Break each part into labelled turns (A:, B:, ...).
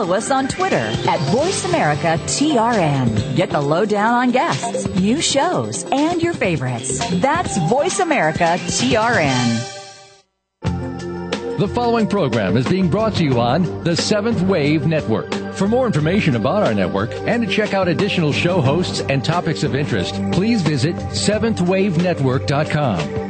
A: follow us on Twitter at VoiceAmericaTRN. Get the lowdown on guests, new shows, and your favorites. That's VoiceAmericaTRN.
B: The following program is being brought to you on the Seventh Wave Network. For more information about our network and to check out additional show hosts and topics of interest, please visit seventhwavenetwork.com.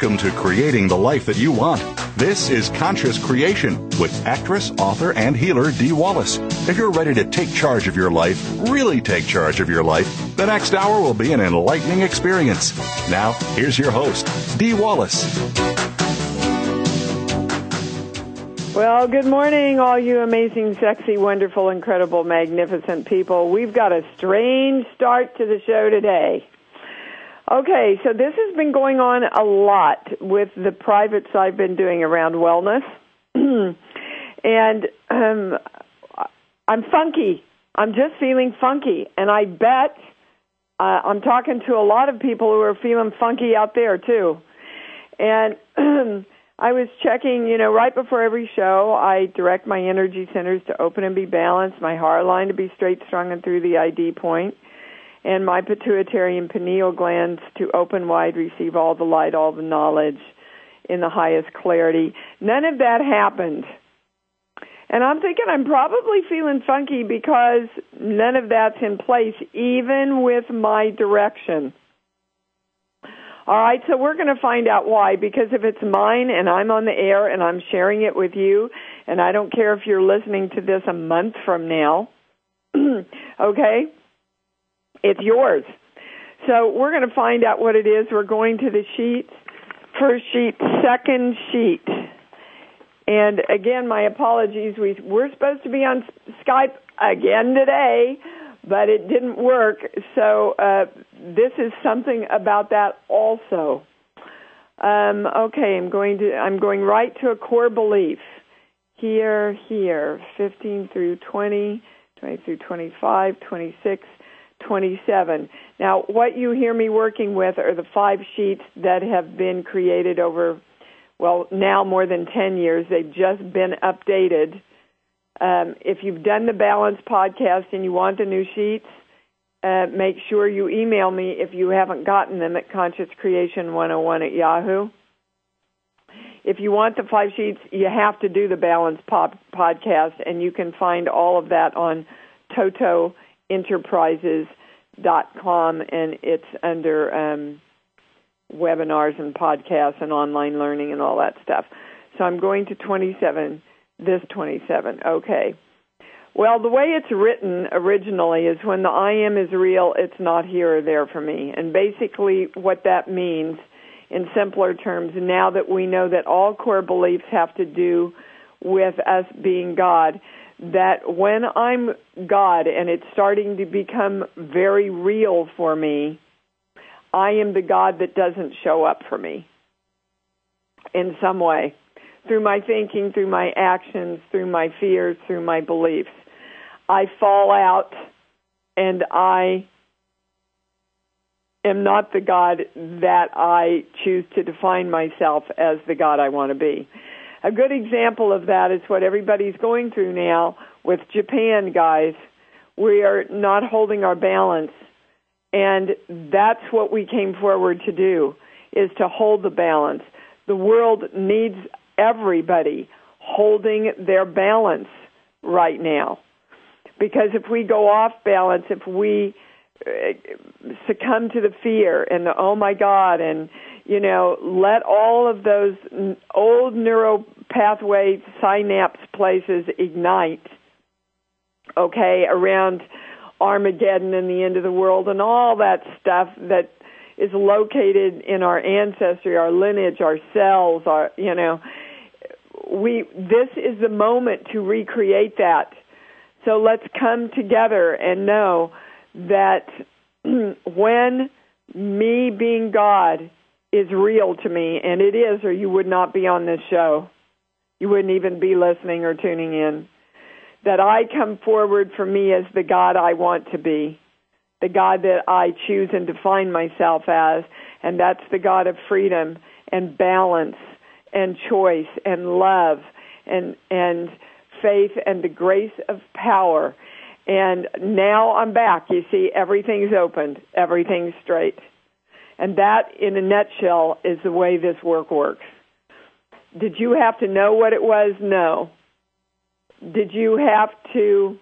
C: Welcome to Creating the Life That You Want. This is Conscious Creation with actress, author, and healer Dee Wallace. If you're ready to take charge of your life, really take charge of your life, the next hour will be an enlightening experience. Now, here's your host, Dee Wallace.
D: Well, good morning, all you amazing, sexy, wonderful, incredible, magnificent people. We've got a strange start to the show today. Okay, so this has been going on a lot with the privates I've been doing around wellness. and um, I'm funky. I'm just feeling funky. And I bet uh, I'm talking to a lot of people who are feeling funky out there, too. And I was checking, you know, right before every show, I direct my energy centers to open and be balanced, my heart line to be straight, strong, and through the ID point and my pituitary and pineal glands to open wide, receive all the light, all the knowledge in the highest clarity. None of that happened. And I'm thinking I'm probably feeling funky because none of that's in place, even with my direction. All right, so we're going to find out why. Because if it's mine and I'm on the air and I'm sharing it with you, and I don't care if you're listening to this a month from now, okay? It's yours. So we're going to find out what it is. We're going to the sheets. First sheet, second sheet. And again, my apologies. We we're supposed to be on Skype again today, but it didn't work. So uh, this is something about that also. Um, okay, I'm going to I'm going right to a core belief. Here, here, 15 through 20, 20 through 25, 26, 27. Now, what you hear me working with are the five sheets that have been created over, well, now more than 10 years. They've just been updated. Um, if you've done the Balance podcast and you want the new sheets, uh, make sure you email me if you haven't gotten them at Conscious Creation 101 at Yahoo. If you want the five sheets, you have to do the Balance pod- podcast, and you can find all of that on Toto enterprises.com and it's under um, webinars and podcasts and online learning and all that stuff. So I'm going to 27, this 27. Okay. Well, the way it's written originally is when the I am is real, it's not here or there for me. And basically, what that means in simpler terms, now that we know that all core beliefs have to do with us being God, that when I'm God and it's starting to become very real for me, I am the God that doesn't show up for me in some way through my thinking, through my actions, through my fears, through my beliefs. I fall out and I am not the God that I choose to define myself as the God I want to be. A good example of that is what everybody's going through now with Japan, guys. We are not holding our balance. And that's what we came forward to do is to hold the balance. The world needs everybody holding their balance right now. Because if we go off balance, if we uh, succumb to the fear and the oh my god and you know, let all of those old neural pathway synapse places ignite, okay, around Armageddon and the end of the world and all that stuff that is located in our ancestry, our lineage, our cells, our, you know, we, this is the moment to recreate that. So let's come together and know that when me being God is real to me, and it is, or you would not be on this show. You wouldn't even be listening or tuning in. That I come forward for me as the God I want to be, the God that I choose and define myself as, and that's the God of freedom and balance and choice and love and and faith and the grace of power. And now I'm back. You see, everything's opened, everything's straight. And that, in a nutshell, is the way this work works. Did you have to know what it was? No. Did you have to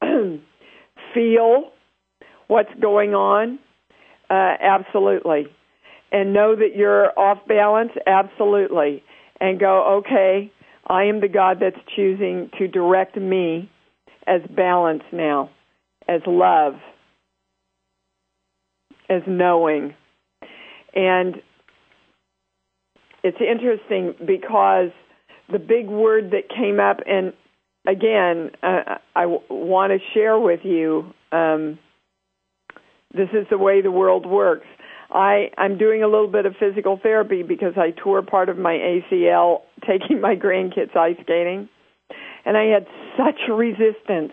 D: feel what's going on? Uh, absolutely. And know that you're off balance? Absolutely. And go, okay, I am the God that's choosing to direct me as balance now, as love as knowing. And it's interesting because the big word that came up, and again, uh, I w- want to share with you um, this is the way the world works. I, I'm doing a little bit of physical therapy because I tore part of my ACL taking my grandkids ice skating. And I had such resistance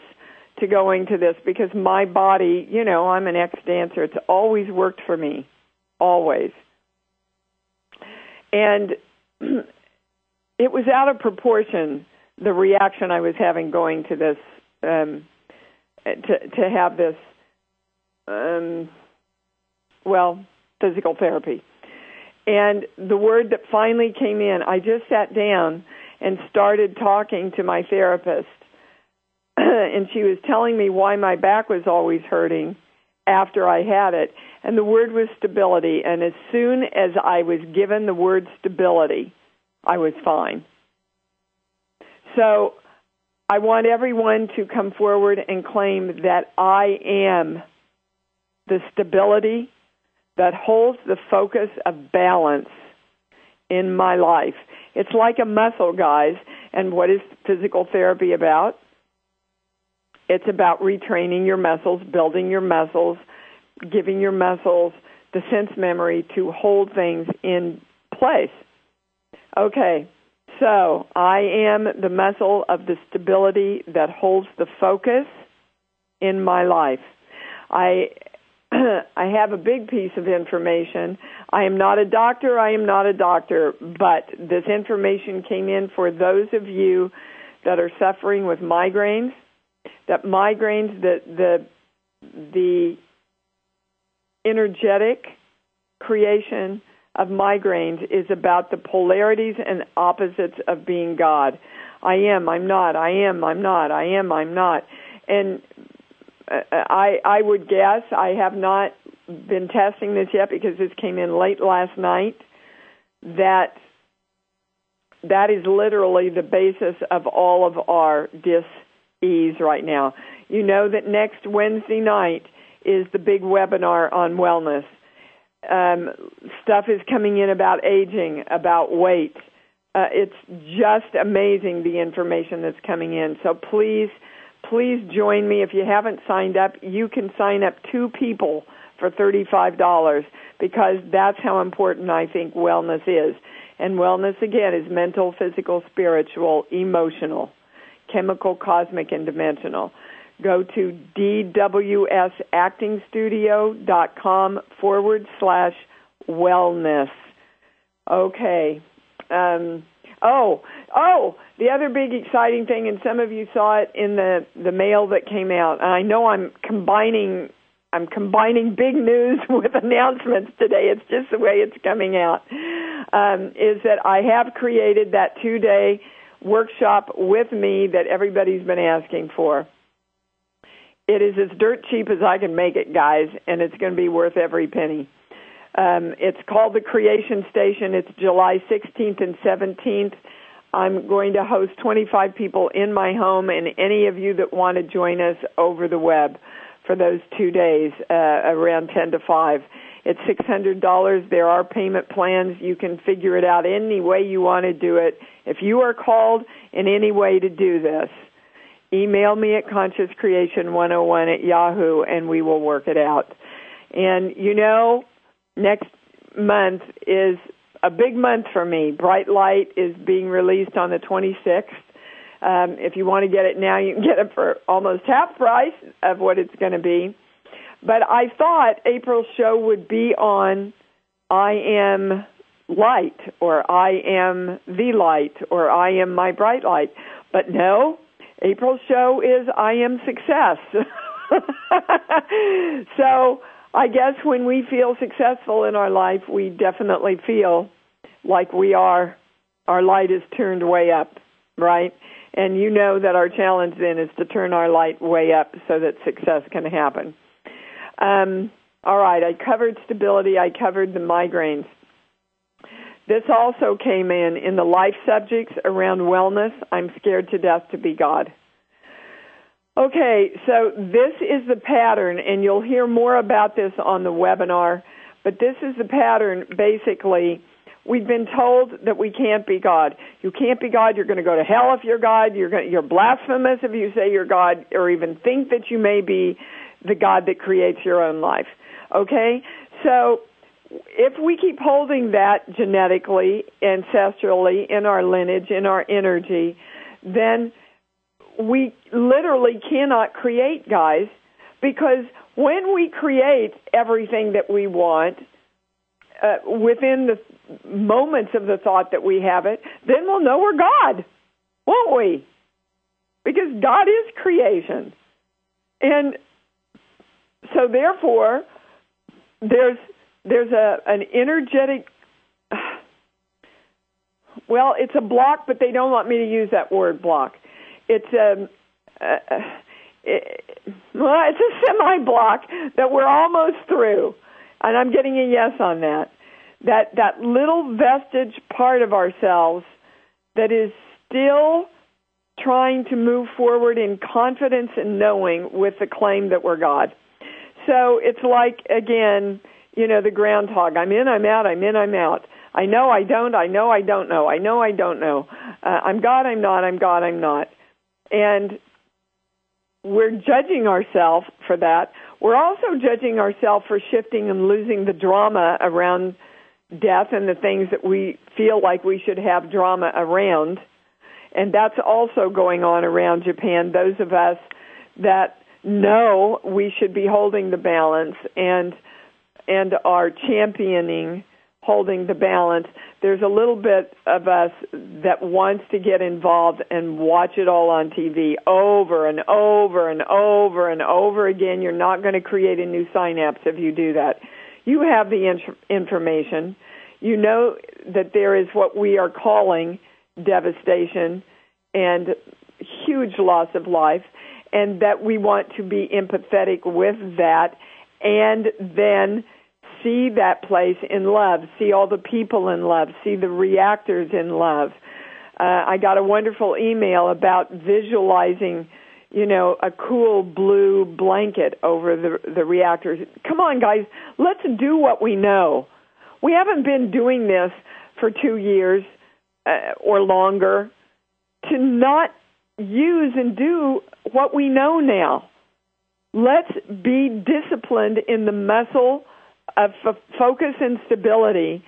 D: to going to this because my body, you know, I'm an ex dancer. It's always worked for me, always. And it was out of proportion the reaction I was having going to this, um, to to have this, um, well, physical therapy. And the word that finally came in, I just sat down and started talking to my therapist and she was telling me why my back was always hurting after I had it. And the word was stability. And as soon as I was given the word stability, I was fine. So I want everyone to come forward and claim that I am the stability that holds the focus of balance in my life. It's like a muscle, guys. And what is physical therapy about? It's about retraining your muscles, building your muscles, giving your muscles the sense memory to hold things in place. Okay, so I am the muscle of the stability that holds the focus in my life. I I have a big piece of information. I am not a doctor, I am not a doctor, but this information came in for those of you that are suffering with migraines that migraines, the the the energetic creation of migraines is about the polarities and opposites of being God. I am, I'm not, I am, I'm not, I am, I'm not. And uh, I I would guess I have not been testing this yet because this came in late last night that that is literally the basis of all of our dis ease right now. You know that next Wednesday night is the big webinar on wellness. Um, stuff is coming in about aging, about weight. Uh, it's just amazing the information that's coming in. So please, please join me. If you haven't signed up, you can sign up two people for $35 because that's how important I think wellness is. And wellness, again, is mental, physical, spiritual, emotional chemical, cosmic, and dimensional. Go to dwsactingstudio.com forward slash wellness. Okay. Um, oh, oh, the other big exciting thing, and some of you saw it in the, the mail that came out, and I know I'm combining I'm combining big news with announcements today. It's just the way it's coming out. Um, is that I have created that two day workshop with me that everybody's been asking for. It is as dirt cheap as I can make it, guys, and it's going to be worth every penny. Um, it's called the Creation Station. It's July 16th and 17th. I'm going to host 25 people in my home, and any of you that want to join us over the web for those two days, uh, around 10 to 5. It's $600. There are payment plans. You can figure it out any way you want to do it. If you are called in any way to do this, email me at consciouscreation101 at yahoo and we will work it out. And you know, next month is a big month for me. Bright Light is being released on the 26th. Um, if you want to get it now, you can get it for almost half price of what it's going to be. But I thought April's show would be on I am light or I am the light or I am my bright light. But no, April's show is I am success. so I guess when we feel successful in our life, we definitely feel like we are, our light is turned way up, right? And you know that our challenge then is to turn our light way up so that success can happen. Um, all right, I covered stability, I covered the migraines. This also came in in the life subjects around wellness. I'm scared to death to be God. Okay, so this is the pattern, and you'll hear more about this on the webinar, but this is the pattern basically. We've been told that we can't be God. You can't be God. You're going to go to hell if you're God. You're going, you're blasphemous if you say you're God, or even think that you may be the God that creates your own life. Okay, so if we keep holding that genetically, ancestrally, in our lineage, in our energy, then we literally cannot create, guys, because when we create everything that we want uh, within the moments of the thought that we have it, then we'll know we're God, won't we? Because God is creation. And so therefore, there's there's a an energetic well, it's a block, but they don't want me to use that word block it's a, uh, it, well, it's a semi block that we're almost through, and I'm getting a yes on that. That that little vestige part of ourselves that is still trying to move forward in confidence and knowing with the claim that we're God. So it's like again, you know, the groundhog. I'm in, I'm out, I'm in, I'm out. I know, I don't, I know, I don't know, I know, I don't know. Uh, I'm God, I'm not, I'm God, I'm not. And we're judging ourselves for that. We're also judging ourselves for shifting and losing the drama around death and the things that we feel like we should have drama around. And that's also going on around Japan. Those of us that know we should be holding the balance and and are championing holding the balance. There's a little bit of us that wants to get involved and watch it all on TV over and over and over and over again. You're not going to create a new synapse if you do that. You have the in- information. You know that there is what we are calling devastation and huge loss of life, and that we want to be empathetic with that and then see that place in love, see all the people in love, see the reactors in love. Uh, I got a wonderful email about visualizing, you know, a cool blue blanket over the the reactors. Come on, guys, let's do what we know. We haven't been doing this for two years uh, or longer to not use and do what we know now. Let's be disciplined in the muscle of f- focus and stability,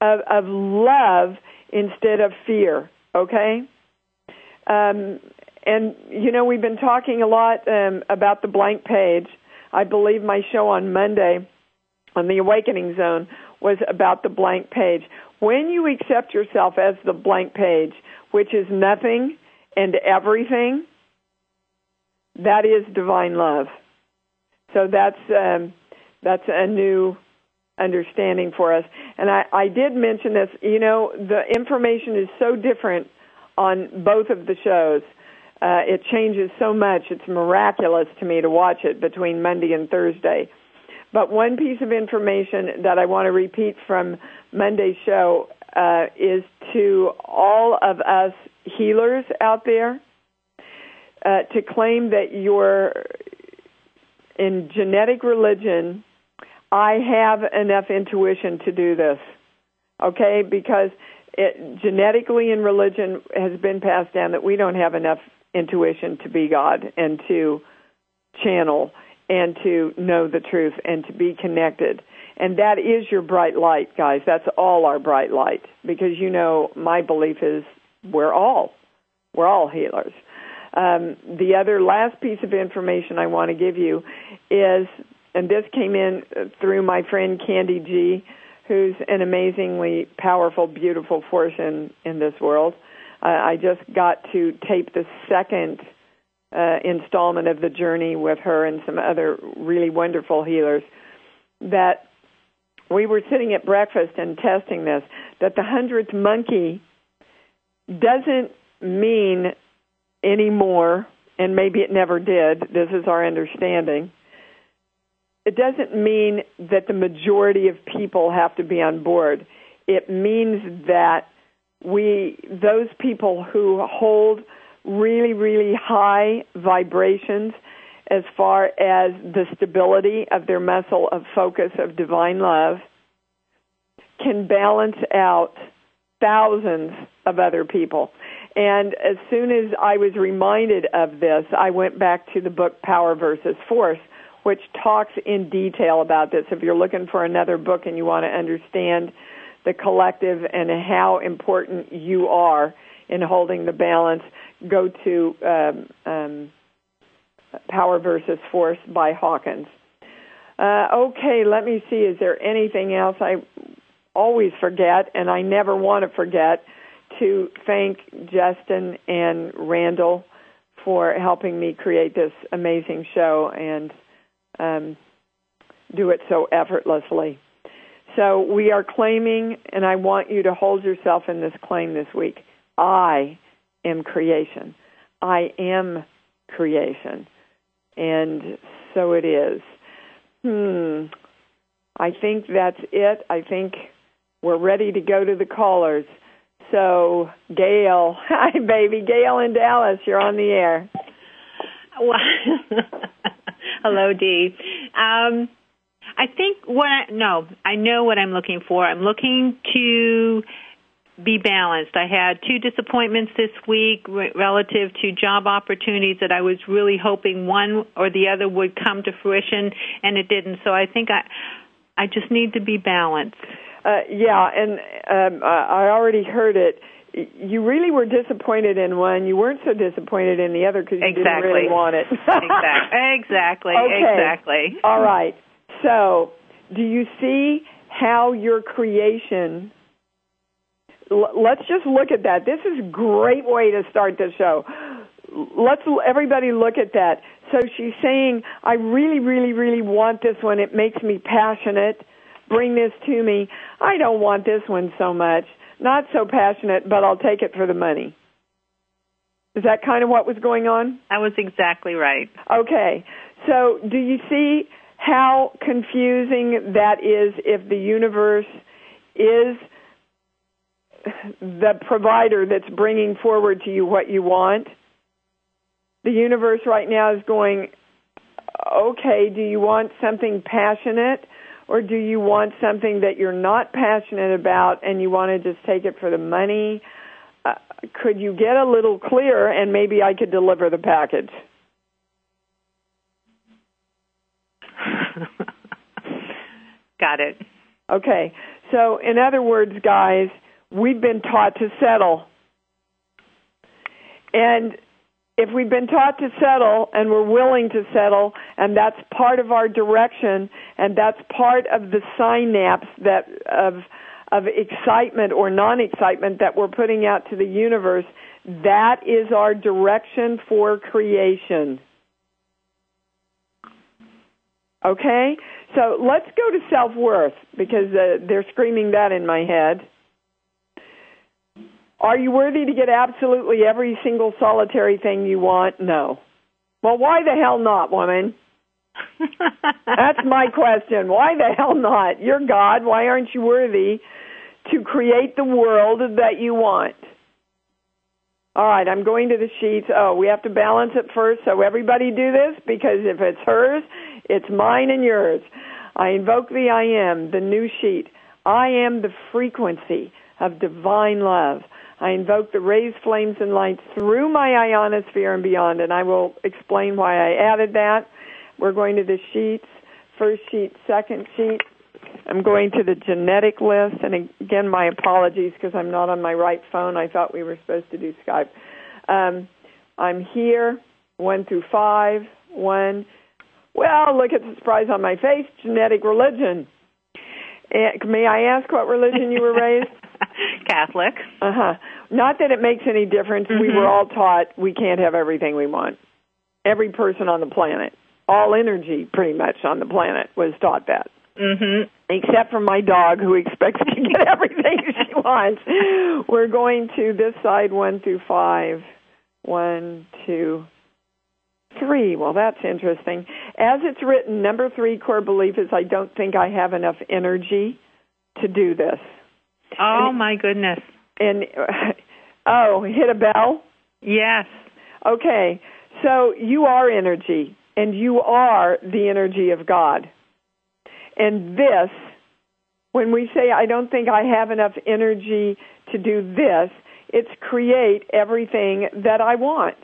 D: of, of love instead of fear. Okay. Um, and you know we've been talking a lot um, about the blank page. I believe my show on Monday on the Awakening Zone was about the blank page. When you accept yourself as the blank page, which is nothing and everything, that is divine love. So that's um, that's a new understanding for us. And I, I did mention this, you know, the information is so different on both of the shows. Uh, it changes so much. It's miraculous to me to watch it between Monday and Thursday. But one piece of information that I want to repeat from Monday's show uh, is to all of us healers out there uh, to claim that you're in genetic religion. I have enough intuition to do this, okay? Because it, genetically in religion has been passed down that we don't have enough intuition to be God and to channel and to know the truth and to be connected. And that is your bright light, guys. That's all our bright light. Because you know, my belief is we're all, we're all healers. Um, the other last piece of information I want to give you is, and this came in through my friend Candy G, who's an amazingly powerful, beautiful force in, in this world. Uh, I just got to tape the second uh, installment of the journey with her and some other really wonderful healers that we were sitting at breakfast and testing this that the hundredth monkey doesn't mean anymore and maybe it never did this is our understanding it doesn't mean that the majority of people have to be on board it means that we those people who hold really, really high vibrations as far as the stability of their muscle of focus of divine love can balance out thousands of other people. And as soon as I was reminded of this, I went back to the book Power versus Force, which talks in detail about this. If you're looking for another book and you want to understand the collective and how important you are in holding the balance, go to um, um, Power versus Force by Hawkins. Uh, okay, let me see. Is there anything else? I always forget, and I never want to forget to thank Justin and Randall for helping me create this amazing show and um, do it so effortlessly. So we are claiming, and I want you to hold yourself in this claim this week. I am creation. I am creation. And so it is. Hmm. I think that's it. I think we're ready to go to the callers. So, Gail, hi, baby. Gail in Dallas, you're on the air.
E: Hello, Dee. Um, I think what I, no, I know what I'm looking for. I'm looking to be balanced. I had two disappointments this week relative to job opportunities that I was really hoping one or the other would come to fruition, and it didn't. So I think I, I just need to be balanced.
D: Uh, yeah, and um, I already heard it. You really were disappointed in one. You weren't so disappointed in the other because you
E: exactly.
D: didn't really want it.
E: exactly. Exactly.
D: Okay.
E: Exactly.
D: All right. So, do you see how your creation let's just look at that. This is a great way to start the show. Let's everybody look at that. So she's saying, I really, really, really want this one. It makes me passionate. Bring this to me. I don't want this one so much. Not so passionate, but I'll take it for the money. Is that kind of what was going on?
E: That was exactly right.
D: Okay. So do you see how confusing that is if the universe is the provider that's bringing forward to you what you want. The universe right now is going, okay, do you want something passionate or do you want something that you're not passionate about and you want to just take it for the money? Uh, could you get a little clearer and maybe I could deliver the package?
E: Got it.
D: Okay. So, in other words, guys, we've been taught to settle. And if we've been taught to settle and we're willing to settle, and that's part of our direction, and that's part of the synapse that of of excitement or non-excitement that we're putting out to the universe, that is our direction for creation. Okay? So let's go to self-worth because uh, they're screaming that in my head. Are you worthy to get absolutely every single solitary thing you want? No. Well, why the hell not, woman? That's my question. Why the hell not? You're God. Why aren't you worthy to create the world that you want? All right, I'm going to the sheets. Oh, we have to balance it first, so everybody do this because if it's hers, it's mine and yours. I invoke the I am, the new sheet. I am the frequency of divine love. I invoke the rays, flames, and lights through my ionosphere and beyond, and I will explain why I added that. We're going to the sheets, first sheet, second sheet. I'm going to the genetic list, and again, my apologies because I'm not on my right phone. I thought we were supposed to do Skype. Um, I'm here, one through five. One, well, look at the surprise on my face. Genetic religion. may I ask what religion you were raised?
E: Catholic.
D: Uh huh. Not that it makes any difference. Mm-hmm. We were all taught we can't have everything we want. Every person on the planet, all energy pretty much on the planet was taught that.
E: Mm-hmm.
D: Except for my dog, who expects to get everything she wants. We're going to this side one through five. One, two, three. Well, that's interesting. As it's written, number three core belief is I don't think I have enough energy to do this.
E: Oh my goodness!
D: And oh, hit a bell.
E: Yes.
D: Okay, so you are energy, and you are the energy of God. And this, when we say I don't think I have enough energy to do this, it's create everything that I want.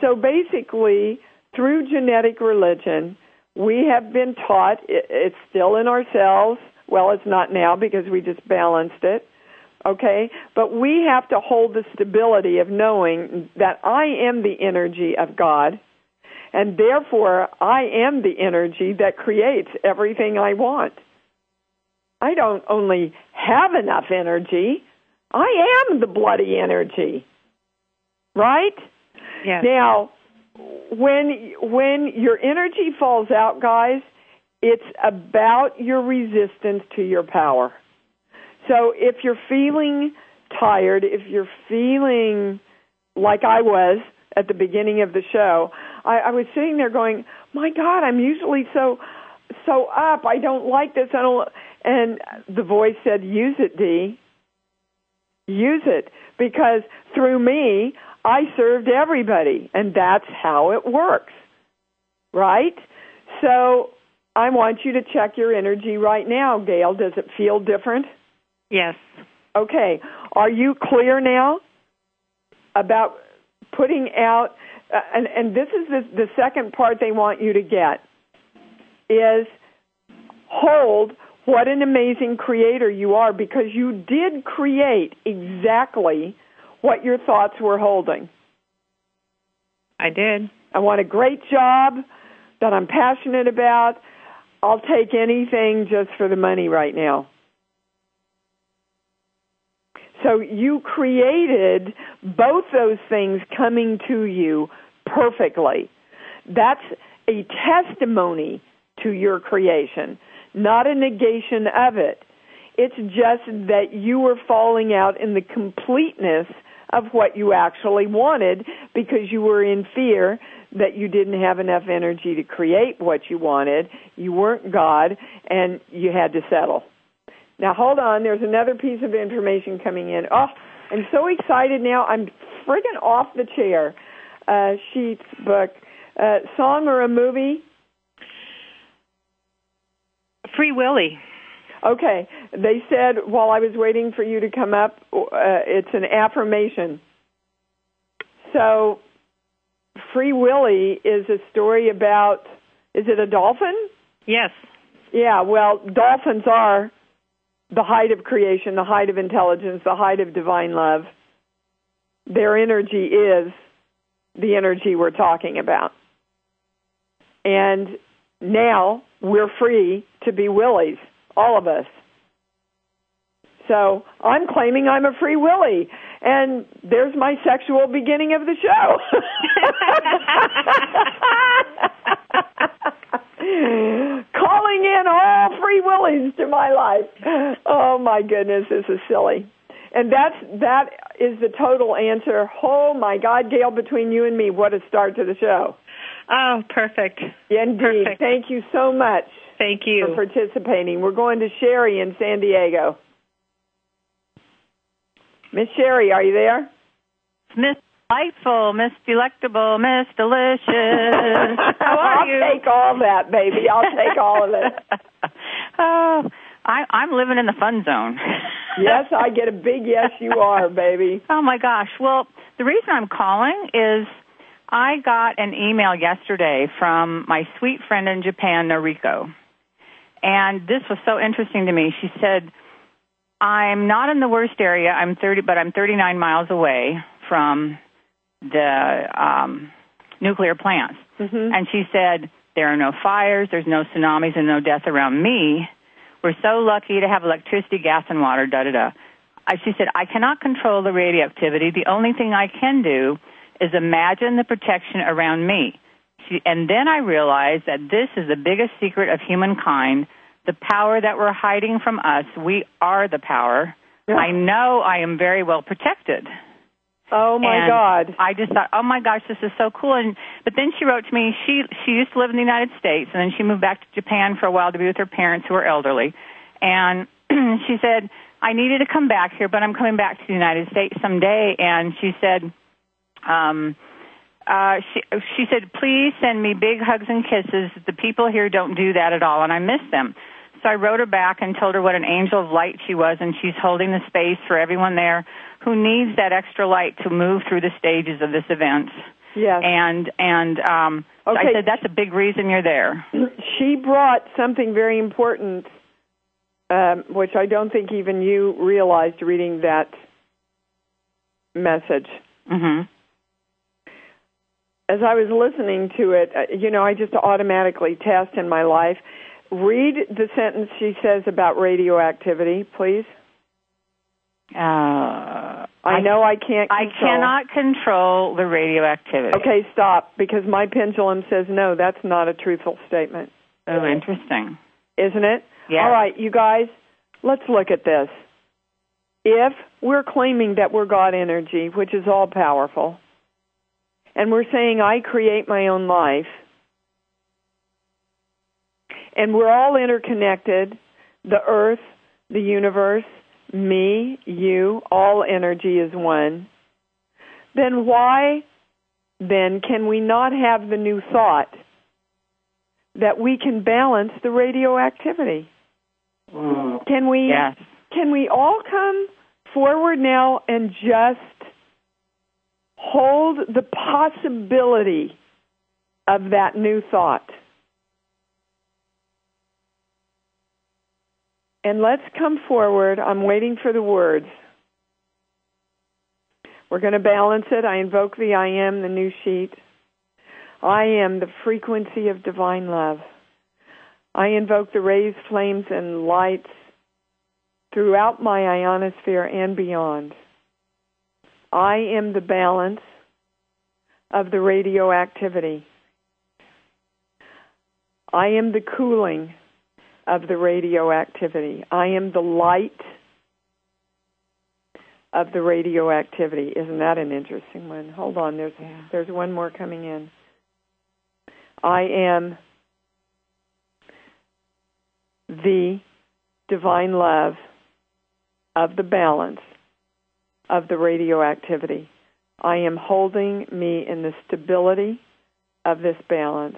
D: So basically, through genetic religion, we have been taught it's still in ourselves well, it's not now because we just balanced it. Okay? But we have to hold the stability of knowing that I am the energy of God, and therefore I am the energy that creates everything I want. I don't only have enough energy, I am the bloody energy. Right?
E: Yes.
D: Now, when when your energy falls out, guys, it's about your resistance to your power. So if you're feeling tired, if you're feeling like I was at the beginning of the show, I, I was sitting there going, "My God, I'm usually so so up. I don't like this. I don't." And the voice said, "Use it, Dee. Use it because through me, I served everybody, and that's how it works, right?" So I want you to check your energy right now, Gail. Does it feel different?
E: Yes.
D: Okay. Are you clear now about putting out? Uh, and, and this is the, the second part they want you to get is hold what an amazing creator you are because you did create exactly what your thoughts were holding.
E: I did.
D: I want a great job that I'm passionate about. I'll take anything just for the money right now. So you created both those things coming to you perfectly. That's a testimony to your creation, not a negation of it. It's just that you were falling out in the completeness of what you actually wanted because you were in fear that you didn't have enough energy to create what you wanted. You weren't God, and you had to settle. Now, hold on. There's another piece of information coming in. Oh, I'm so excited now. I'm friggin' off the chair. Uh, Sheets book. Uh, song or a movie?
E: Free Willy.
D: Okay. They said while I was waiting for you to come up, uh, it's an affirmation. So Free Willy is a story about is it a dolphin?
E: Yes.
D: Yeah, well, dolphins are the height of creation, the height of intelligence, the height of divine love. Their energy is the energy we're talking about. And now we're free to be willies, all of us. So I'm claiming I'm a free willie. And there's my sexual beginning of the show. Calling in all free willies to my life. Oh my goodness, this is silly. And that's that is the total answer. Oh my God, Gail, between you and me, what a start to the show.
E: Oh, perfect.
D: Indeed.
E: Perfect.
D: Thank you so much
E: Thank you.
D: for participating. We're going to Sherry in San Diego. Miss Sherry, are you there?
F: Miss Delightful, Miss Delectable, Miss Delicious. How are
D: I'll
F: you?
D: take all that, baby. I'll take all of it.
F: oh, I, I'm living in the fun zone.
D: Yes, I get a big yes, you are, baby.
F: Oh my gosh. Well, the reason I'm calling is I got an email yesterday from my sweet friend in Japan, Noriko. And this was so interesting to me. She said, I'm not in the worst area. I'm 30, but I'm 39 miles away from the um, nuclear plants.
D: Mm-hmm.
F: And she said, There are no fires, there's no tsunamis, and no death around me. We're so lucky to have electricity, gas, and water, da da da. She said, I cannot control the radioactivity. The only thing I can do is imagine the protection around me. She, and then I realized that this is the biggest secret of humankind the power that we're hiding from us. We are the power.
D: Yeah.
F: I know I am very well protected.
D: Oh my
F: And
D: God.
F: I just thought, oh my gosh, this is so cool. And but then she wrote to me. She she used to live in the United States, and then she moved back to Japan for a while to be with her parents who are elderly. And she said, I needed to come back here, but I'm coming back to the United States someday. And she said, um, uh, she she said, please send me big hugs and kisses. The people here don't do that at all, and I miss them. So I wrote her back and told her what an angel of light she was, and she's holding the space for everyone there who needs that extra light to move through the stages of this event.
D: Yes.
F: And and um,
D: Okay.
F: I said that's a big reason you're there.
D: she brought something very important, um, which I don't think even you realized reading that message.
F: hmm
D: As I was listening to it, uh, you know, I just automatically test in my life. Read the sentence she says about radioactivity, please.
F: Uh,
D: I know I can't.
F: I cannot control the radioactivity.
D: Okay, stop, because my pendulum says no. That's not a truthful statement,
F: Oh, interesting.
D: isn't it?
F: Yeah.
D: All right, you guys, let's look at this. If we're claiming that we're God energy, which is all powerful, and we're saying, I create my own life, and we're all interconnected the earth, the universe, me, you, all energy is one, then why then can we not have the new thought that we can balance the radioactivity? Mm. Can we
F: Yes.
D: can we all come forward now and just hold the possibility of that new thought? And let's come forward. I'm waiting for the words. We're going to balance it. I invoke the I am, the new sheet. I am the frequency of divine love. I invoke the rays, flames, and lights throughout my ionosphere and beyond. I am the balance of the radioactivity. I am the cooling of the radioactivity. I am the light of the radioactivity. Isn't that an interesting one? Hold on, there's there's one more coming in. I am the divine love of the balance of the radioactivity. I am holding me in the stability of this balance.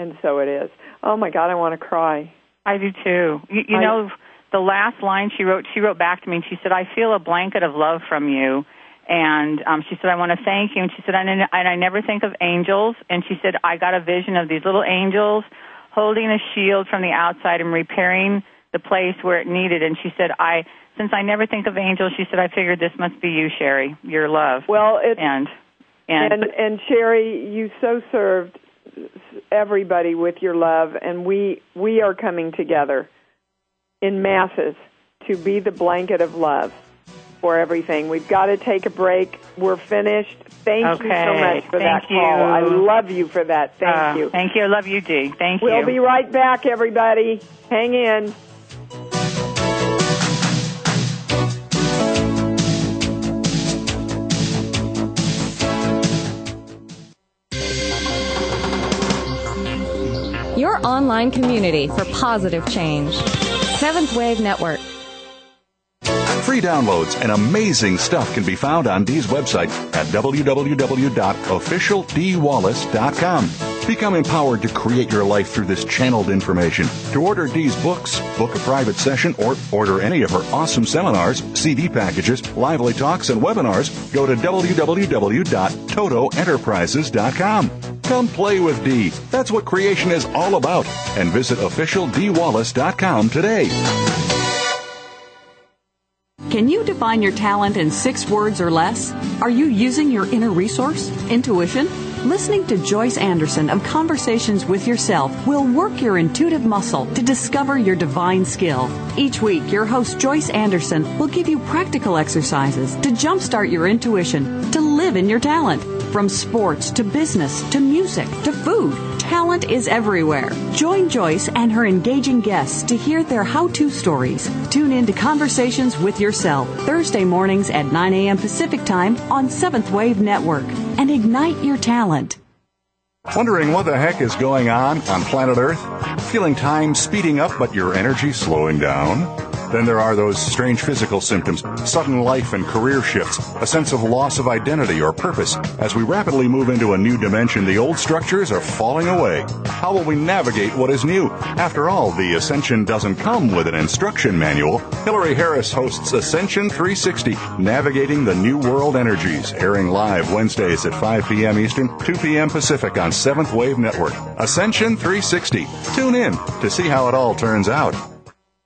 D: And so it is. Oh my God, I want to cry.
F: I do too. You, you
D: I-
F: know, the last line she wrote, she wrote back to me and she said, "I feel a blanket of love from you." And um, she said, "I want to thank you." And she said, I, "And I never think of angels." And she said, "I got a vision of these little angels holding a shield from the outside and repairing the place where it needed." And she said, "I." Since I never think of angels, she said, I figured this must be you, Sherry, your love.
D: Well, it's
F: and and,
D: and and Sherry, you so served everybody with your love, and we we are coming together in masses to be the blanket of love for everything. We've got to take a break. We're finished. Thank you so much for
F: Thank
D: that call.
F: you.
D: I love you for that. Thank
F: uh,
D: you.
F: Thank you. I love you, Dee. Thank you.
D: We'll be right back, everybody. Hang in.
G: Online community for positive change. Seventh Wave Network.
C: Free downloads and amazing stuff can be found on Dee's website at www.officialdwallace.com. Become empowered to create your life through this channeled information. To order Dee's books, book a private session, or order any of her awesome seminars, CD packages, lively talks, and webinars, go to www.totoenterprises.com. Come play with Dee. That's what creation is all about. And visit officialdwallace.com today.
H: Can you define your talent in six words or less? Are you using your inner resource, intuition? Listening to Joyce Anderson of Conversations with Yourself will work your intuitive muscle to discover your divine skill. Each week, your host Joyce Anderson will give you practical exercises to jumpstart your intuition, to live in your talent. From sports to business to music to food, talent is everywhere. Join Joyce and her engaging guests to hear their how to stories. Tune in to Conversations with Yourself Thursday mornings at 9 a.m. Pacific Time on Seventh Wave Network and ignite your talent.
C: Wondering what the heck is going on on planet Earth? Feeling time speeding up but your energy slowing down? Then there are those strange physical symptoms, sudden life and career shifts, a sense of loss of identity or purpose. As we rapidly move into a new dimension, the old structures are falling away. How will we navigate what is new? After all, the Ascension doesn't come with an instruction manual. Hillary Harris hosts Ascension 360, Navigating the New World Energies, airing live Wednesdays at 5 p.m. Eastern, 2 p.m. Pacific on 7th Wave Network. Ascension 360. Tune in to see how it all turns out.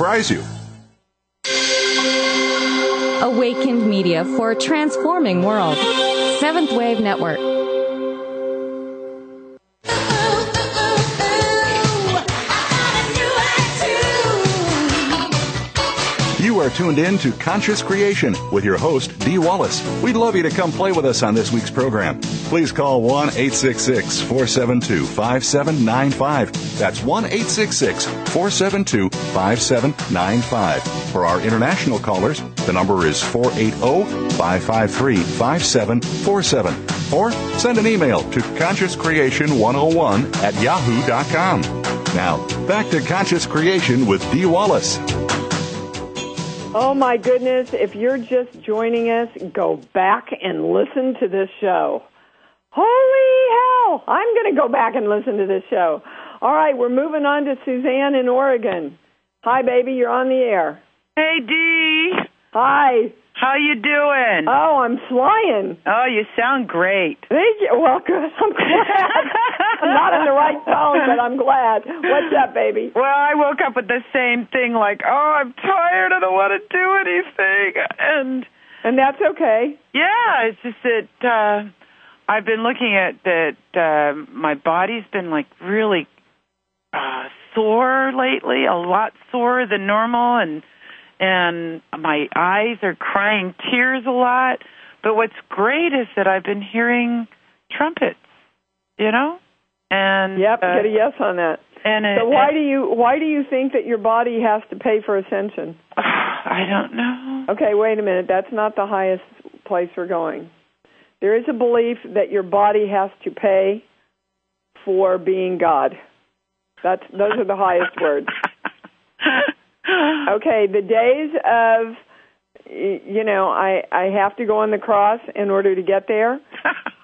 C: surprise you.
G: Awakened Media for a transforming world. Seventh Wave Network.
C: Are tuned in to Conscious Creation with your host, Dee Wallace. We'd love you to come play with us on this week's program. Please call 1 866 472 5795. That's 1 866 472 5795. For our international callers, the number is 480 553 5747. Or send an email to consciouscreation101 at yahoo.com. Now, back to Conscious Creation with Dee Wallace.
D: Oh my goodness, if you're just joining us, go back and listen to this show. Holy hell! I'm going to go back and listen to this show. All right, we're moving on to Suzanne in Oregon. Hi, baby, you're on the air.
I: Hey, Dee.
D: Hi.
I: How you doing?
D: Oh, I'm flying.
I: Oh, you sound great.
D: Thank you. Well, good. I'm glad. Not in the right tone, but I'm glad. What's up, baby?
I: Well, I woke up with the same thing, like, oh, I'm tired. I don't want to do anything, and
D: and that's okay.
I: Yeah, it's just that uh, I've been looking at that. Uh, my body's been like really uh, sore lately, a lot sore than normal, and and my eyes are crying tears a lot. But what's great is that I've been hearing trumpets, you know, and
D: yep,
I: uh,
D: get a yes on that.
I: And
D: so why do you why do you think that your body has to pay for ascension?
I: I don't know.
D: Okay, wait a minute. That's not the highest place we're going. There is a belief that your body has to pay for being God. That's those are the highest words. Okay, the days of you know, I I have to go on the cross in order to get there.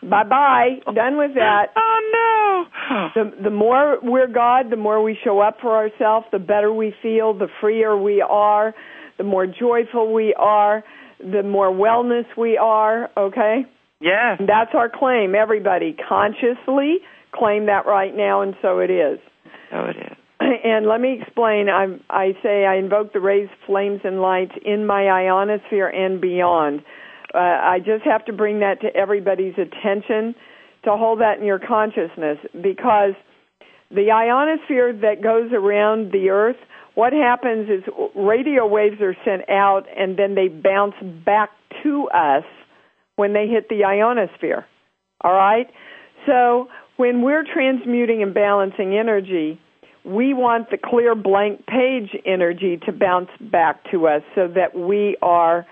D: Bye bye. Done with that.
I: Oh
D: no. The the more we're God, the more we show up for ourselves, the better we feel, the freer we are, the more joyful we are, the more wellness we are, okay?
I: Yeah.
D: That's our claim, everybody. Consciously claim that right now and so it is.
I: So it is
D: and let me explain. I, I say I invoke the rays, flames, and lights in my ionosphere and beyond. Uh, I just have to bring that to everybody's attention to hold that in your consciousness because the ionosphere that goes around the Earth, what happens is radio waves are sent out and then they bounce back to us when they hit the ionosphere. All right? So when we're transmuting and balancing energy, we want the clear blank page energy to bounce back to us so that we are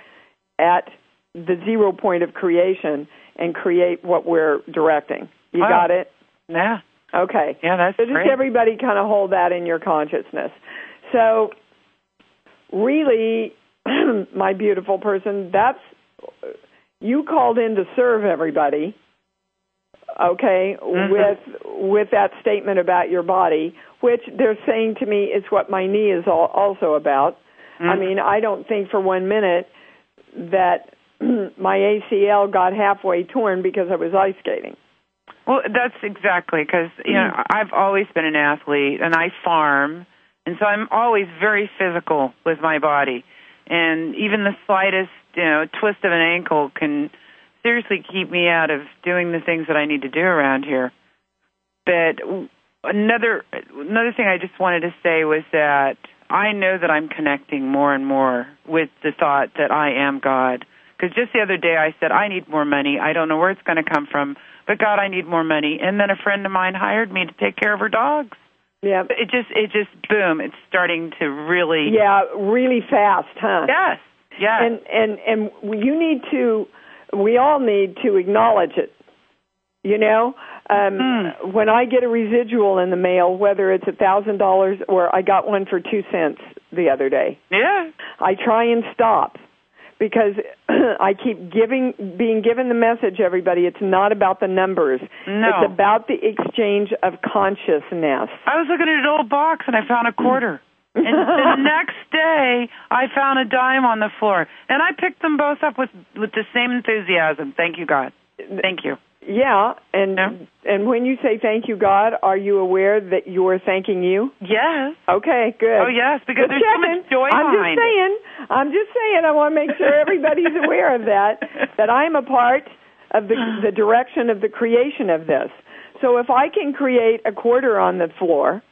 D: at the zero point of creation and create what we're directing. You
I: Wow.
D: got it?
I: Yeah.
D: Okay.
I: Yeah, that's
D: So just
I: great.
D: everybody kind of hold that in your consciousness. So really, my beautiful person, that's you called in to serve everybody. Okay,
I: Mhm.
D: with with that statement about your body, which they're saying to me is what my knee is al- also about. I
I: Mhm.
D: mean, I don't think for one minute that my ACL got halfway torn because I was ice skating.
I: Well, that's exactly because you know mm. I've always been an athlete and I farm, and so I'm always very physical with my body, and even the slightest you know twist of an ankle can seriously keep me out of doing the things that I need to do around here. But another another thing I just wanted to say was that I know that I'm connecting more and more with the thought that I am God. Because just the other day I said I need more money. I don't know where it's going to come from, but God, I need more money. And then a friend of mine hired me to take care of her dogs.
D: Yeah.
I: It just it just boom. It's starting to really
D: Yeah, really fast, huh?
I: Yes. Yes.
D: And and and you need to we all need to acknowledge it. You know, um
I: Hmm.
D: when I get a residual in the mail, whether it's a thousand dollars or I got one for two cents the other day,
I: yeah.
D: I try and stop because I keep giving being given the message everybody it's not about the numbers.
I: No.
D: It's about the exchange of consciousness.
I: I was looking at an old box and I found a quarter. and the next day, I found a dime on the floor, and I picked them both up with with the same enthusiasm. Thank you, God. Thank you.
D: Yeah, and and when you say thank you, God, are you aware that you're thanking you?
I: Yes.
D: Okay, good.
I: Oh yes, because
D: Just
I: there's so much joy
D: I'm
I: behind
D: just saying. I'm just saying. I want to make sure everybody's aware of that. That I'm a part of the the direction of the creation of this. So if I can create a quarter on the floor,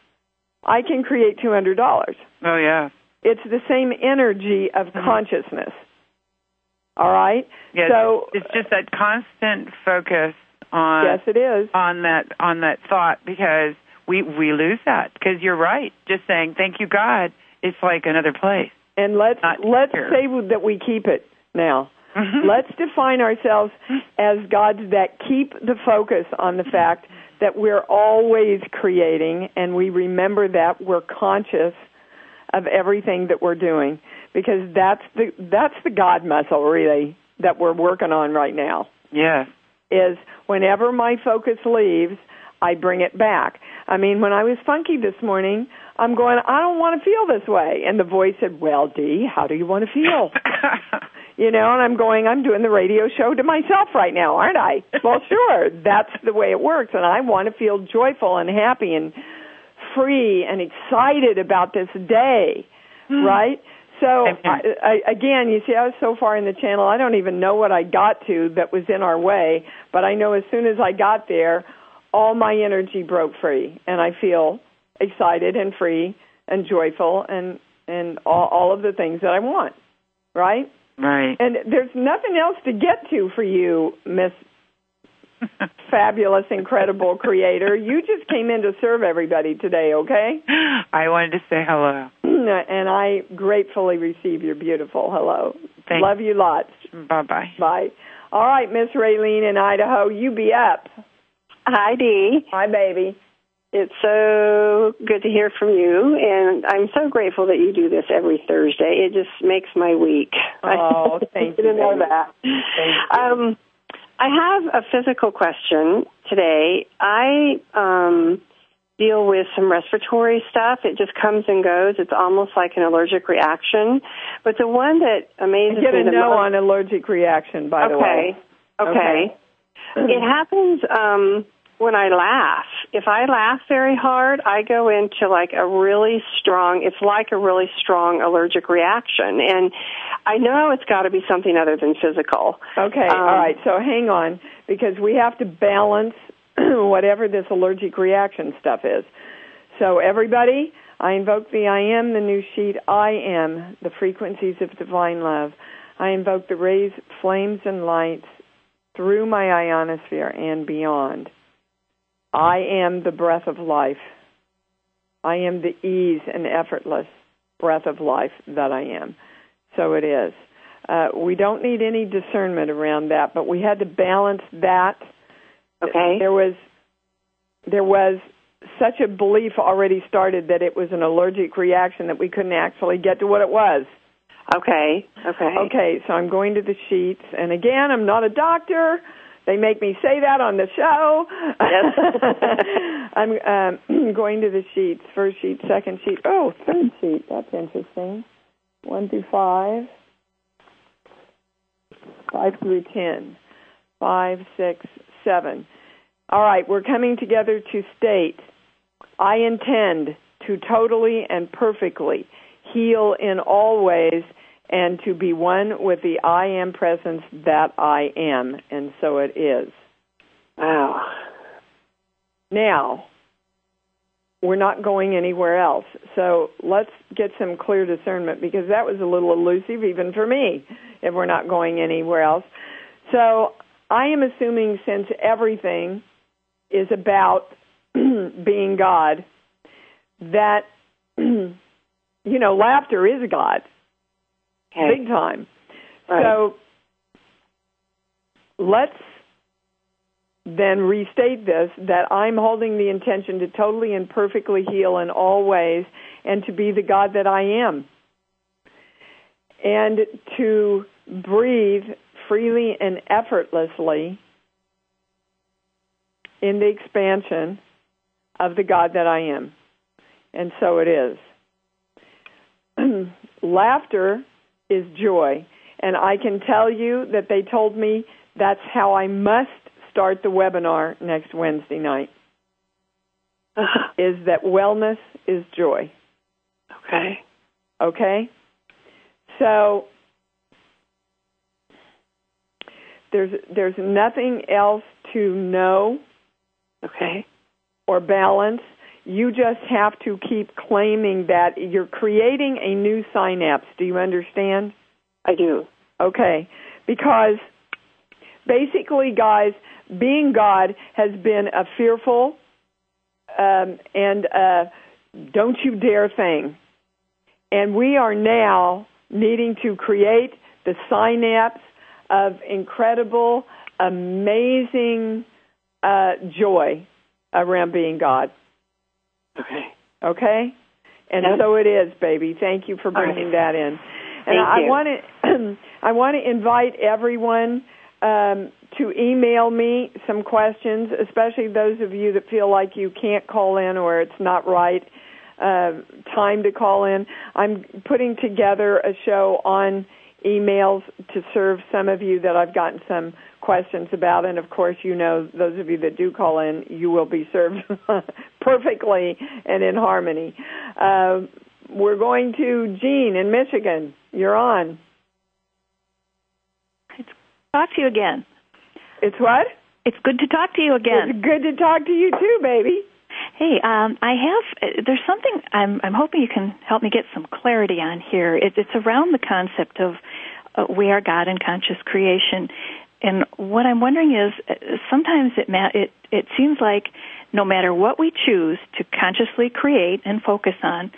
D: I can create two hundred dollars.
I: Oh yeah.
D: It's the same energy of mm-hmm. consciousness. All right.
I: Yeah.
D: So
I: it's just that constant focus on
D: yes, it is.
I: on that on that thought because we we lose that because you're right. Just saying thank you, God. It's like another place.
D: And let's let's
I: here.
D: say that we keep it now.
I: Mhm.
D: Let's define ourselves as gods that keep the focus on the fact that we're always creating and we remember that we're conscious of everything that we're doing because that's the that's the god muscle really that we're working on right now
I: Yes.
D: is whenever my focus leaves, I bring it back. I mean, when I was funky this morning, I'm going, I don't want to feel this way. And the voice said, Well, Dee, how do you want to feel? you know, and I'm going, I'm doing the radio show to myself right now, aren't I? Well, sure. That's the way it works. And I want to feel joyful and happy and free and excited about this day, hmm. right? So I, I, again, you see, I was so far in the channel, I don't even know what I got to that was in our way. But I know as soon as I got there, all my energy broke free, and I feel excited and free and joyful and and all, all of the things that I want, right?
I: Right.
D: And there's nothing else to get to for you, Miss Fabulous, Incredible Creator. You just came in to serve everybody today, okay?
I: I wanted to say hello.
D: And I gratefully receive your beautiful hello.
I: Thank
D: Love you lots.
I: Bye bye.
D: Bye. All right, Miss Raylene in Idaho, you be up.
J: Hi, Dee.
D: Hi, baby.
J: It's so good to hear from you, and I'm so grateful that you do this every Thursday. It just makes my week.
D: Oh, thank
J: you.
D: you,
J: to know that.
D: Thank
J: Um, I have a physical question today. I um, deal with some respiratory stuff. It just comes and goes. It's almost like an allergic reaction. But the one that amazes
D: Get
J: me
D: a
J: the
D: no
J: most
D: on allergic reaction, by the way.
J: Okay. Okay. it happens um when I laugh. If I laugh very hard, I go into like a really strong it's like a really strong allergic reaction and I know it's got to be something other than physical.
D: Okay,
J: Um,
D: all right. So hang on because we have to balance whatever this allergic reaction stuff is. So, everybody, I invoke the I am, the new sheet, I am, the frequencies of divine love. I invoke the rays, flames, and lights through my ionosphere and beyond. I am the breath of life. I am the ease and effortless breath of life that I am. So it is. Uh, we don't need any discernment around that, but we had to balance that.
J: Okay.
D: There was there was such a belief already started that it was an allergic reaction that we couldn't actually get to what it was.
J: Okay. Okay.
D: Okay, so I'm going to the sheets, and again, I'm not a doctor. They make me say that on the show.
J: Yes.
D: I'm um, going to the sheets. First sheet, second sheet. Oh, third sheet. That's interesting. One through five. Five through ten. Five, six, seven. All right, we're coming together to state I intend to totally and perfectly heal in all ways and to be one with the I am presence that I am. And so it is.
J: Wow.
D: Now, we're not going anywhere else. So let's get some clear discernment because that was a little elusive even for me if we're not going anywhere else. So I am assuming since everything is about being God, that, you know, laughter is God.
J: Okay.
D: Big time.
J: Right.
D: So let's then restate this that I'm holding the intention to totally and perfectly heal in all ways and to be the God that I am. And to breathe freely and effortlessly in the expansion of the God that I am. And so it is. Laughter is joy. And I can tell you that they told me that's how I must start the webinar next Wednesday night. Uh-huh. is that wellness is joy.
J: Okay.
D: Okay? So there's there's nothing else to know
J: Okay.
D: or balance. You just have to keep claiming that you're creating a new synapse. Do you understand?
J: I do.
D: Okay. Because basically, guys, being God has been a fearful um, and uh, don't you dare thing. And we are now needing to create the synapse of incredible, amazing uh, joy around being God.
J: Okay.
D: Okay? And so it is, baby. Thank you for
J: All right.
D: bringing that in. And
J: Thank
D: I
J: you.
D: want to I want to invite everyone um, to email me some questions, especially those of you that feel like you can't call in or it's not right uh, time to call in. I'm putting together a show on emails to serve some of you that I've gotten some questions about, and of course, you know, those of you that do call in, you will be served perfectly and in harmony. Uh, we're going to Jean in Michigan. You're on.
K: It's talk to you again.
D: It's what?
K: It's good to talk to you again.
D: It's good to talk to you too, baby.
K: Hey, um, I have. Uh, there's something I'm. I'm hoping you can help me get some clarity on here. It, it's around the concept of uh, we are God and conscious creation, and what I'm wondering is uh, sometimes it ma- it it seems like no matter what we choose to consciously create and focus on,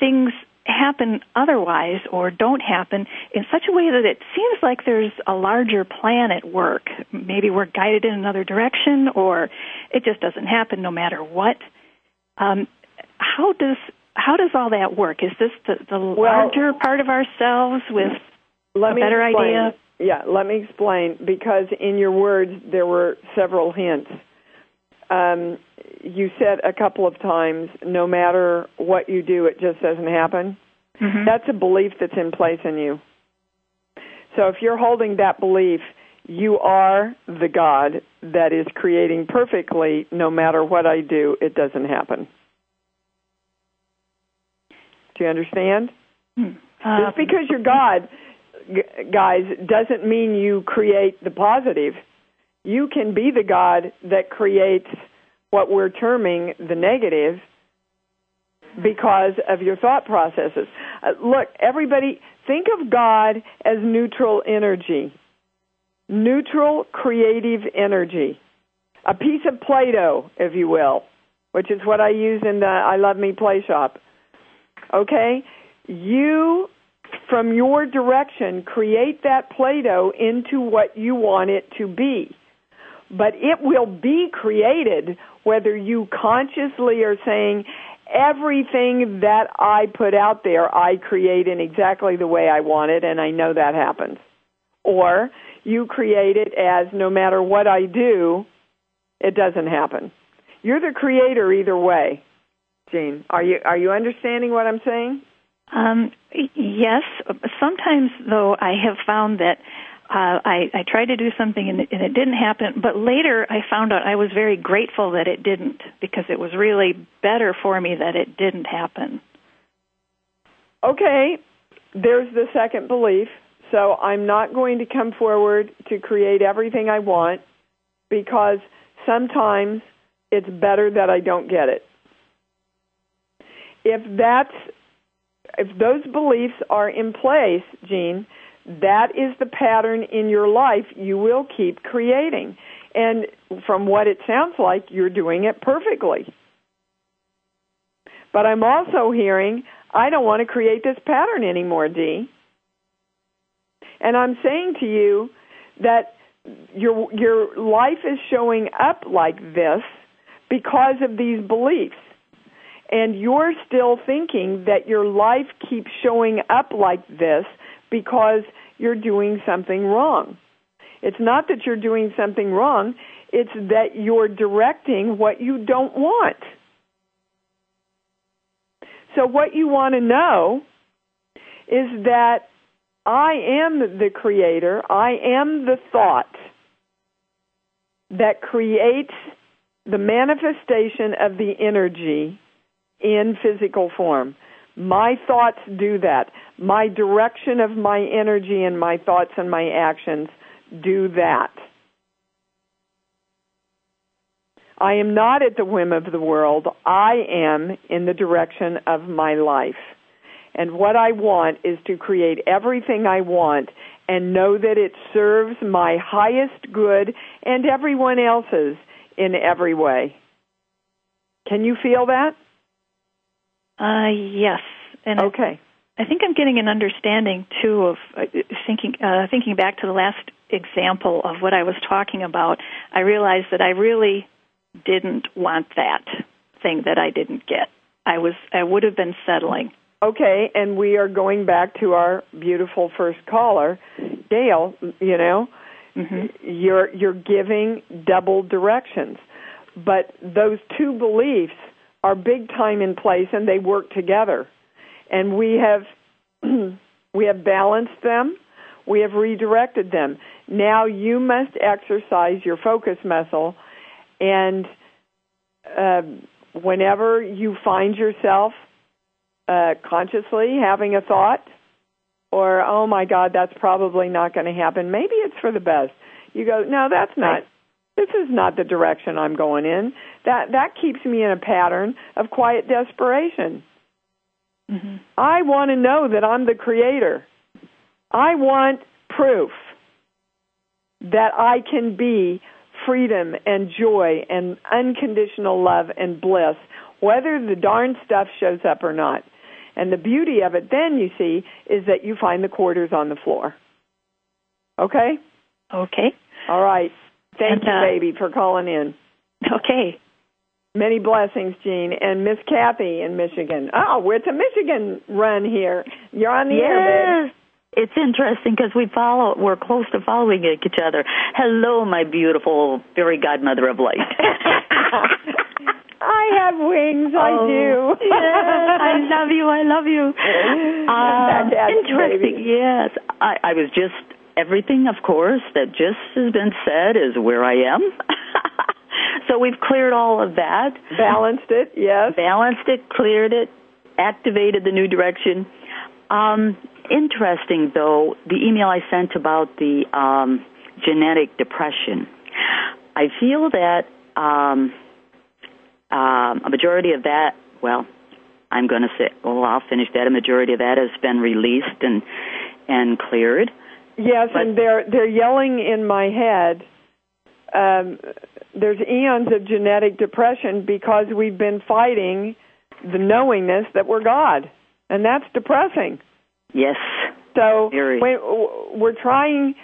K: things happen otherwise or don't happen in such a way that it seems like there's a larger plan at work. Maybe we're guided in another direction or it just doesn't happen no matter what. Um, how does how does all that work? Is this the, the larger part of ourselves with
D: Let
K: a
D: me
K: better
D: explain.
K: idea?
D: Yeah, let me explain because in your words there were several hints. Um, you said a couple of times, no matter what you do, it just doesn't happen.
K: Mm-hmm.
D: That's a belief that's in place in you. So if you're holding that belief, you are the God that is creating perfectly. No matter what I do, it doesn't happen. Do you understand?
K: Um,
D: Just because you're God, g- guys, doesn't mean you create the positive. You can be the God that creates what we're terming the negative because of your thought processes. Uh, look, everybody, think of God as neutral energy, neutral creative energy, a piece of Play Doh, if you will, which is what I use in the I Love Me Play Shop. Okay? You, from your direction, create that Play Doh into what you want it to be. But it will be created whether you consciously are saying, everything that I put out there, I create in exactly the way I want it, and I know that happens. Or you create it as no matter what I do, it doesn't happen. You're the creator either way. Jean, are you are you understanding what I'm saying?
K: Um, yes. Sometimes, though, I have found that uh, I, I tried to do something and it, and it didn't happen. But later, I found out I was very grateful that it didn't because it was really better for me that it didn't happen.
D: Okay, there's the second belief. So I'm not going to come forward to create everything I want because sometimes it's better that I don't get it. If that's if those beliefs are in place, Jean, that is the pattern in your life you will keep creating. And from what it sounds like, you're doing it perfectly. But I'm also hearing, I don't want to create this pattern anymore, Dee. And I'm saying to you that your your life is showing up like this because of these beliefs. And you're still thinking that your life keeps showing up like this because you're doing something wrong. It's not that you're doing something wrong, it's that you're directing what you don't want. So, what you want to know is that I am the creator, I am the thought that creates the manifestation of the energy in physical form. My thoughts do that. My direction of my energy and my thoughts and my actions do that. I am not at the whim of the world. I am in the direction of my life. And what I want is to create everything I want and know that it serves my highest good and everyone else's in every way. Can you feel that?
K: Uh, yes. And
D: okay.
K: I, I think I'm getting an understanding too of uh, thinking uh, thinking back to the last example of what I was talking about. I realized that I really didn't want that thing that I didn't get. I was I would have been settling.
D: Okay, and we are going back to our beautiful first caller, Gail. You know,
K: mm-hmm.
D: you're you're giving double directions, but those two beliefs are big time in place and they work together. And we have we have balanced them, we have redirected them. Now you must exercise your focus muscle and uh, whenever you find yourself uh, consciously having a thought or oh my god that's probably not going to happen maybe it's for the best you go no that's not this is not the direction I'm going in. That that keeps me in a pattern of quiet desperation.
K: Mm-hmm.
D: I want to know that I'm the creator. I want proof that I can be freedom and joy and unconditional love and bliss, whether the darn stuff shows up or not. And the beauty of it then, you see, is that you find the quarters on the floor. Okay?
K: Okay.
D: All right. Thank
K: And,
D: you,
K: uh,
D: baby, for calling in.
K: Okay.
D: Many blessings, Jean. And Miss Kathy in Michigan. Oh, it's a Michigan run here. You're on the air,
L: yes. It's interesting because we follow, we're close to following each other. Hello, my beautiful fairy godmother of light.
D: I have wings. I
L: Oh,
D: do.
L: yes, I love you. I love you. Um, interesting.
D: baby.
L: Yes, I, I was just everything, of course, that just has been said is where I am. so we've cleared all of that,
D: Balanced it, yes.
L: balanced it, cleared it, activated the new direction. Um, interesting, though, the email I sent about the um, genetic depression. I feel that um, um, a majority of that, well, I'm going to say, well, I'll finish that. A majority of that has been released and and cleared.
D: Yes, but, and they're they're yelling in my head. Um, there's eons of genetic depression because we've been fighting the knowingness that we're God, and that's depressing.
L: Yes.
D: So we're trying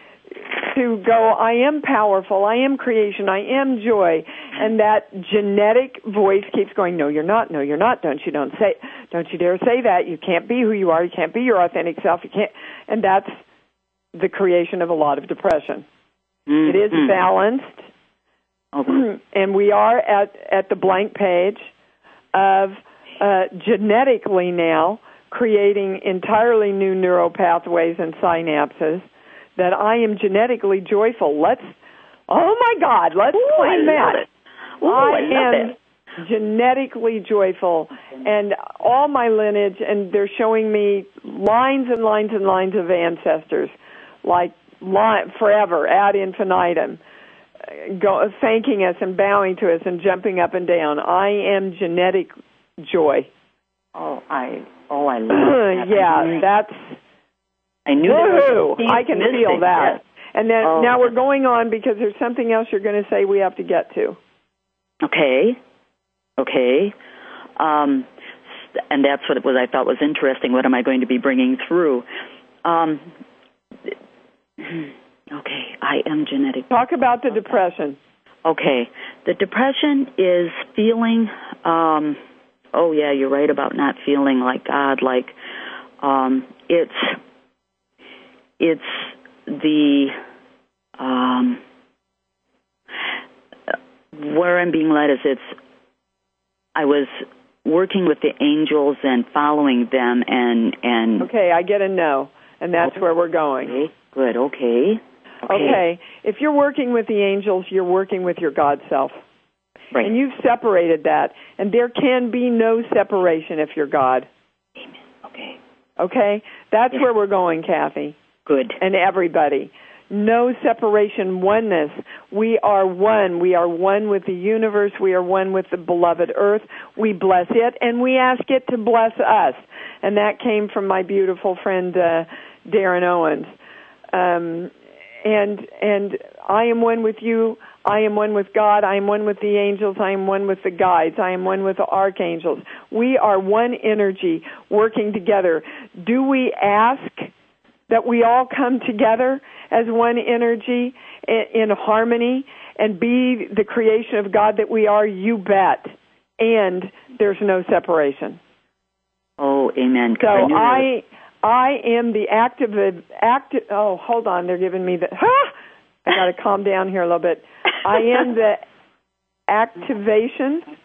D: to go, I am powerful, I am creation, I am joy, and that genetic voice keeps going, no, you're not, no, you're not, don't you, don't say, don't you dare say that, you can't be who you are, you can't be your authentic self, you can't, and that's the creation of a lot of depression.
L: Mm-hmm.
D: It is balanced,
L: okay.
D: and we are at, at the blank page of uh, genetically now creating entirely new neural pathways and synapses that I am genetically joyful. Let's, oh my God, let's
L: Ooh,
D: claim that.
L: Ooh, I,
D: I am
L: it.
D: genetically joyful, and all my lineage, and they're showing me lines and lines and lines of ancestors, like forever ad infinitum, go, thanking us and bowing to us and jumping up and down. I am genetic joy.
L: Oh, I oh I love that.
D: yeah, that's
L: I knew
D: Woo!
L: there was
D: I can feel that.
L: Yes.
D: And then
L: Oh.
D: now we're going on because there's something else you're going to say we have to get to.
L: Okay. Okay. Um, and that's what it was I thought was interesting. What am I going to be bringing through? Um, okay, I am genetic.
D: Talk about the depression.
L: Okay, the depression is feeling. Um, oh yeah, you're right about not feeling like God. Like um, it's it's the um, where I'm being led is it's I was working with the angels and following them and and
D: Okay, I get a no, and that's where we're going.
L: okay, good okay okay,
D: Okay, if you're working with the angels, you're working with your God self.
L: right
D: And you've separated that, and there can be no separation if you're God. Amen.
L: Okay
D: Okay? That's
L: Yes.
D: where we're going, Kathy.
L: good
D: and everybody. No separation, oneness. We are one. We are one with the universe. We are one with the beloved earth. We bless it and we ask it to bless us. And that came from my beautiful friend uh, Darren Owens. Um, and and I am one with you. I am one with God. I am one with the angels. I am one with the guides. I am one with the archangels. We are one energy working together. Do we ask that we all come together as one energy in, in harmony and be the creation of God that we are? You bet. And there's no separation.
L: oh amen.
D: So
L: I,
D: I I am the active active. Oh, hold on, they're giving me the. Ah! I got to calm down here a little bit. I am the activation.
L: was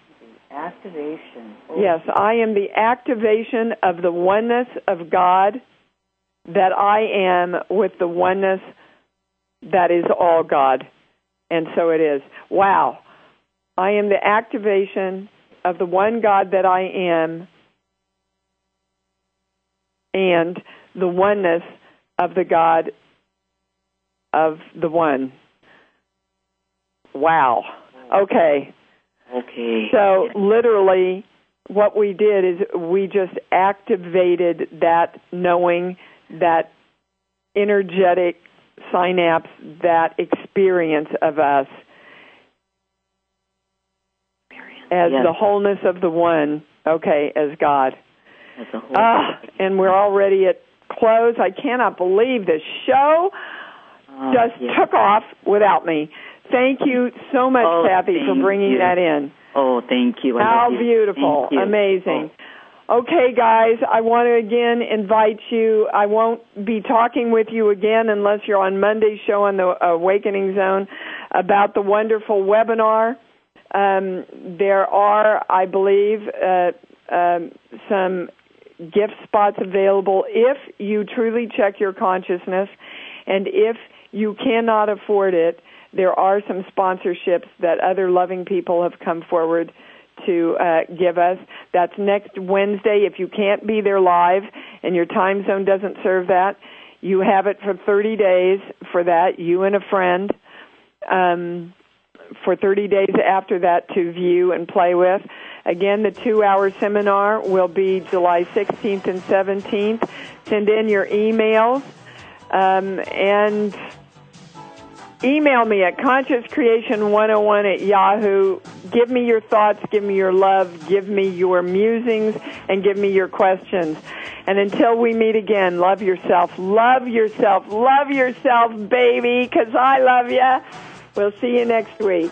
L: activation
D: Yes, I am the activation of the oneness of God that I am with the oneness that is all God. And so it is. Wow. I am the activation of the one God that I am and the oneness of the God of the one. Wow. Okay.
L: okay
D: So literally, what we did is we just activated that knowing, that energetic synapse, that experience of us as
L: Yes.
D: the wholeness of the one. Okay, as God.
L: as
D: Ah, and we're already at close. I cannot believe this show
L: Oh,
D: just
L: yes.
D: took off without me. Thank you so much,
L: Oh,
D: Kathy, for bringing
L: you.
D: that in.
L: oh thank you I
D: How beautiful.
L: You.
D: Amazing. Okay, guys, I want to again invite you. I won't be talking with you again unless you're on Monday's show on the Awakening Zone about the wonderful webinar. Um, there are, I believe, uh, um, some gift spots available if you truly check your consciousness and if you cannot afford it. There are some sponsorships that other loving people have come forward to uh, give us. That's next Wednesday. If you can't be there live and your time zone doesn't serve that, you have it for 30 days for that, you and a friend. Um, for 30 days after that to view and play with. Again, the two hour seminar will be July 16th and 17th. Send in your emails um, and email me at consciouscreation101 at yahoo. Give me your thoughts give me your love give me your musings and give me your questions. And until we meet again love yourself love yourself love yourself baby because i love you we'll see you next week